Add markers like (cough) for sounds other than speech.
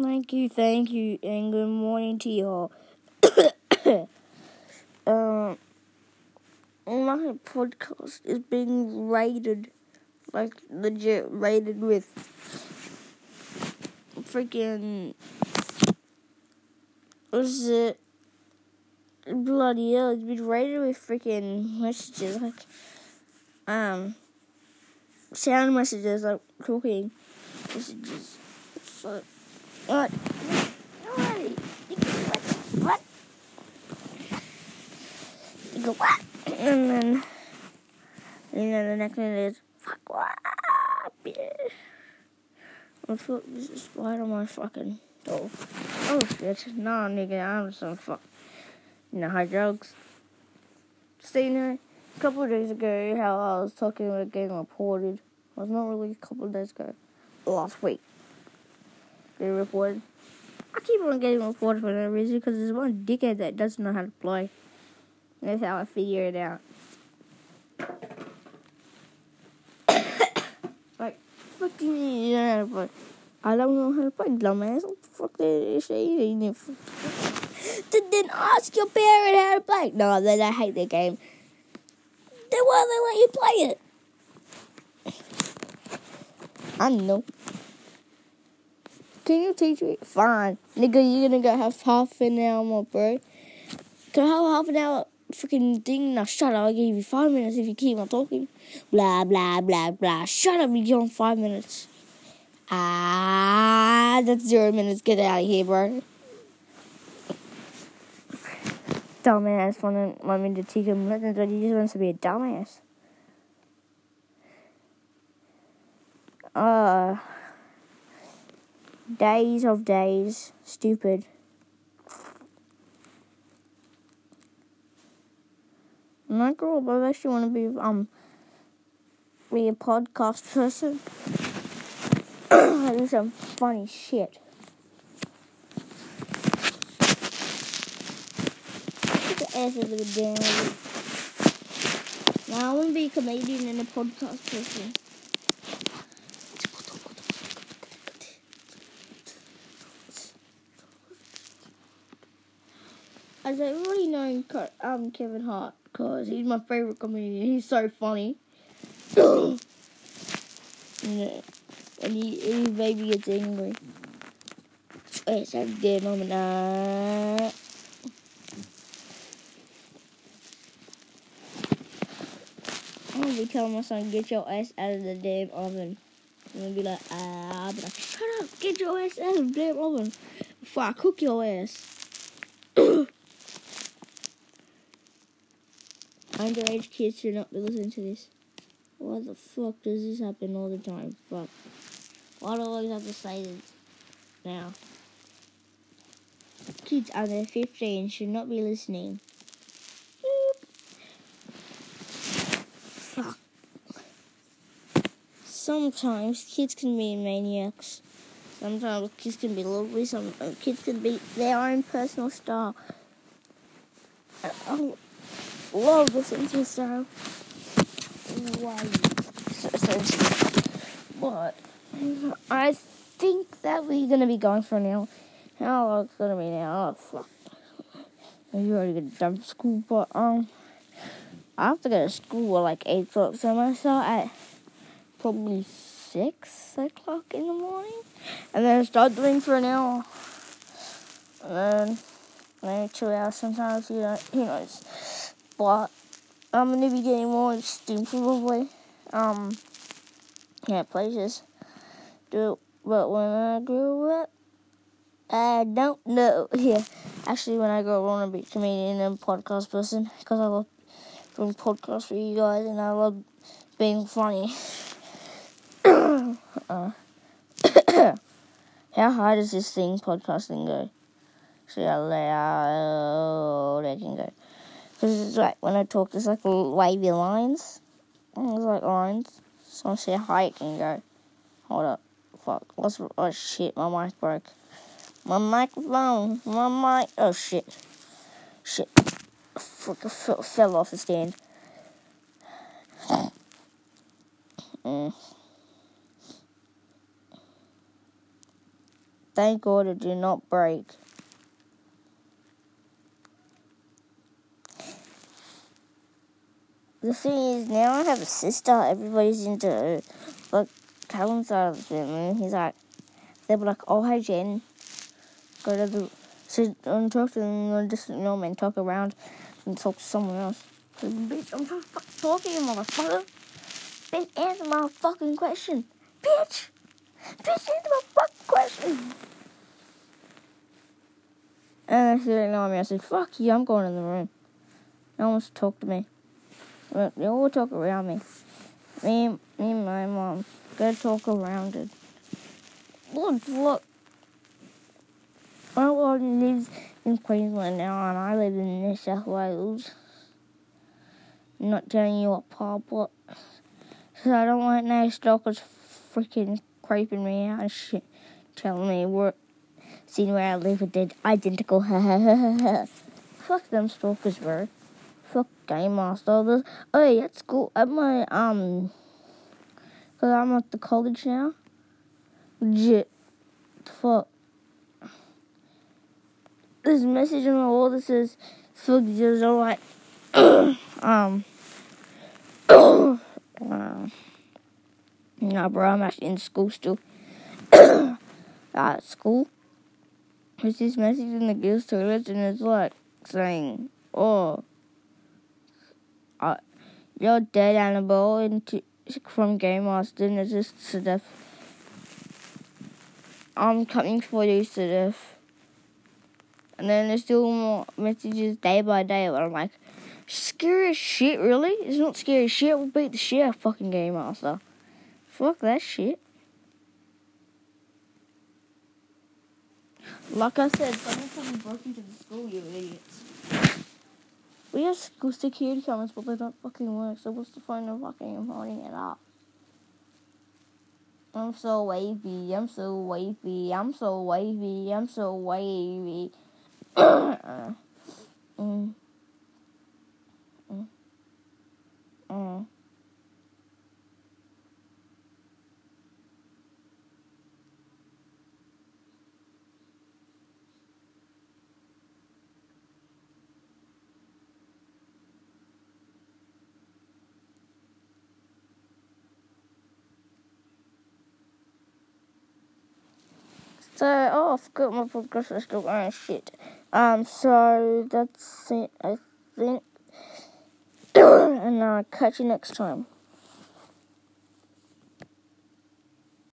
Thank you, thank you, and good morning to you all. (coughs) um, my podcast is being rated, like legit rated with freaking. What's it? Bloody hell! It's been rated with freaking messages like, um, sound messages like talking messages. So, what? What? You go what? And then, and then the next one is fuck what? I'm fuck. This is right on my fucking door. Oh shit! Nah, nigga, I'm some fuck. You know, drugs. Staying there a couple of days ago, how I was talking about getting reported. Well, it's not really a couple of days ago. Last week. Getting reported. I keep on getting reported for no reason because there's one dickhead that doesn't know how to play. That's how I figure it out. (coughs) like, fuck you you know play? I don't know how to play, dumbass. What the fuck that shit? Then, then ask your parent how to play. No, then I hate the game. Then why they let you play it? (coughs) I know. Can you teach me? Fine. Nigga, you're gonna go have half an hour more, bro. Can I have half an hour freaking thing? Now shut up. I'll give you five minutes if you keep on talking. Blah, blah, blah, blah. Shut up. You get on five minutes. Ah, that's zero minutes. Get out of here, bro. Dumbass want to want me to teach him lessons, but he just wants to be a dumbass. Uh, days of days, stupid. When I grow up, I actually want to be um be a podcast person. I (coughs) do some funny shit. Now I want to be a comedian and a podcast person. As already know um, Kevin Hart because he's my favorite comedian. He's so funny. (clears throat) yeah. And he, maybe gets angry. Wait, so good moment. Uh, I'm gonna be telling my son, get your ass out of the damn oven. I'm gonna be like, ah, I'll be like, shut up, get your ass out of the damn oven before I cook your ass. (clears throat) Underage kids should not be listening to this. Why the fuck does this happen all the time? Fuck. Why do I always have to say this now? Kids under 15 should not be listening. Fuck. Sometimes kids can be maniacs. Sometimes kids can be lovely. Some uh, kids can be their own personal style. I love the sensory style. Sensitive. But I think that we're gonna be going for now. How long it's gonna be now? Oh fuck. You already done for school, but um, I have to go to school at like eight o'clock, somewhere, so at probably six o'clock in the morning, and then start doing for an hour, and then maybe two hours sometimes. You know, who knows? But I'm gonna be getting more steam probably. Um, yeah, places do but when I grow up, I don't know. (laughs) Yeah, actually, when I grow up, I want to be a comedian and podcast person because I love doing podcasts for you guys and I love being funny. (coughs) uh, (coughs) (coughs) how hard does this thing podcasting go? See how loud it can go. Because it's like when I talk, there's like wavy lines. It's like lines. So I see how it can go. Hold up. Fuck. What's, oh shit, my mic broke. My microphone. My mic. Oh shit. Shit. Fuck, I fell, fell off the stand. Mm. thank God it did not break. The thing is, now I have a sister. Everybody's into like Calvin's side of the family. He's like, they were like, "Oh, hi, Jen." Go to the sit and talk to them, or just know, man, talk around and talk to someone else. So, bitch, I'm to fucking talk to you, motherfucker. Bitch, answer my fucking question, bitch. Bitch, answer my fucking question. And I said, no, I mean, I said, fuck you, I'm going in the room. No one wants to talk to me. They all talk around me. Me, me and my mom gotta talk around it. Look, look. My mom lives in Queensland now, and I live in New South Wales. I'm not telling you what part, but because I don't want no stalkers freaking creeping me out and shit, telling me where, seeing where I live with the identical. (laughs) Fuck them stalkers, bro fuck Game Master. This, oh, yeah, at school, at my, um, because I'm at the college now. Legit. Fuck. This message on the wall that says, fuck, just alright. (coughs) um, uh, (coughs) nah, bro, I'm actually in school still. (coughs) at school. There's this message in the girls' toilets, and it's like saying, oh, uh, you're dead animal into, from Game Master and just Sedef. I'm coming for you, Sedef. And then there's still more messages day by day where I'm like, scary as shit, really? It's not scary as shit. We'll beat the shit out of fucking Game Master. Fuck that shit. Like I said, someone fucking broke into the school, you idiots. We have school security cameras, but they don't fucking work. So what's the point of fucking holding it up? I'm so wavy. I'm so wavy. I'm so wavy. I'm so wavy. uh, (coughs) mm. Mm. Mm. So, oh, I forgot my podcast is still going shit. Um, so that's it, I think. (coughs) and I'll catch you next time.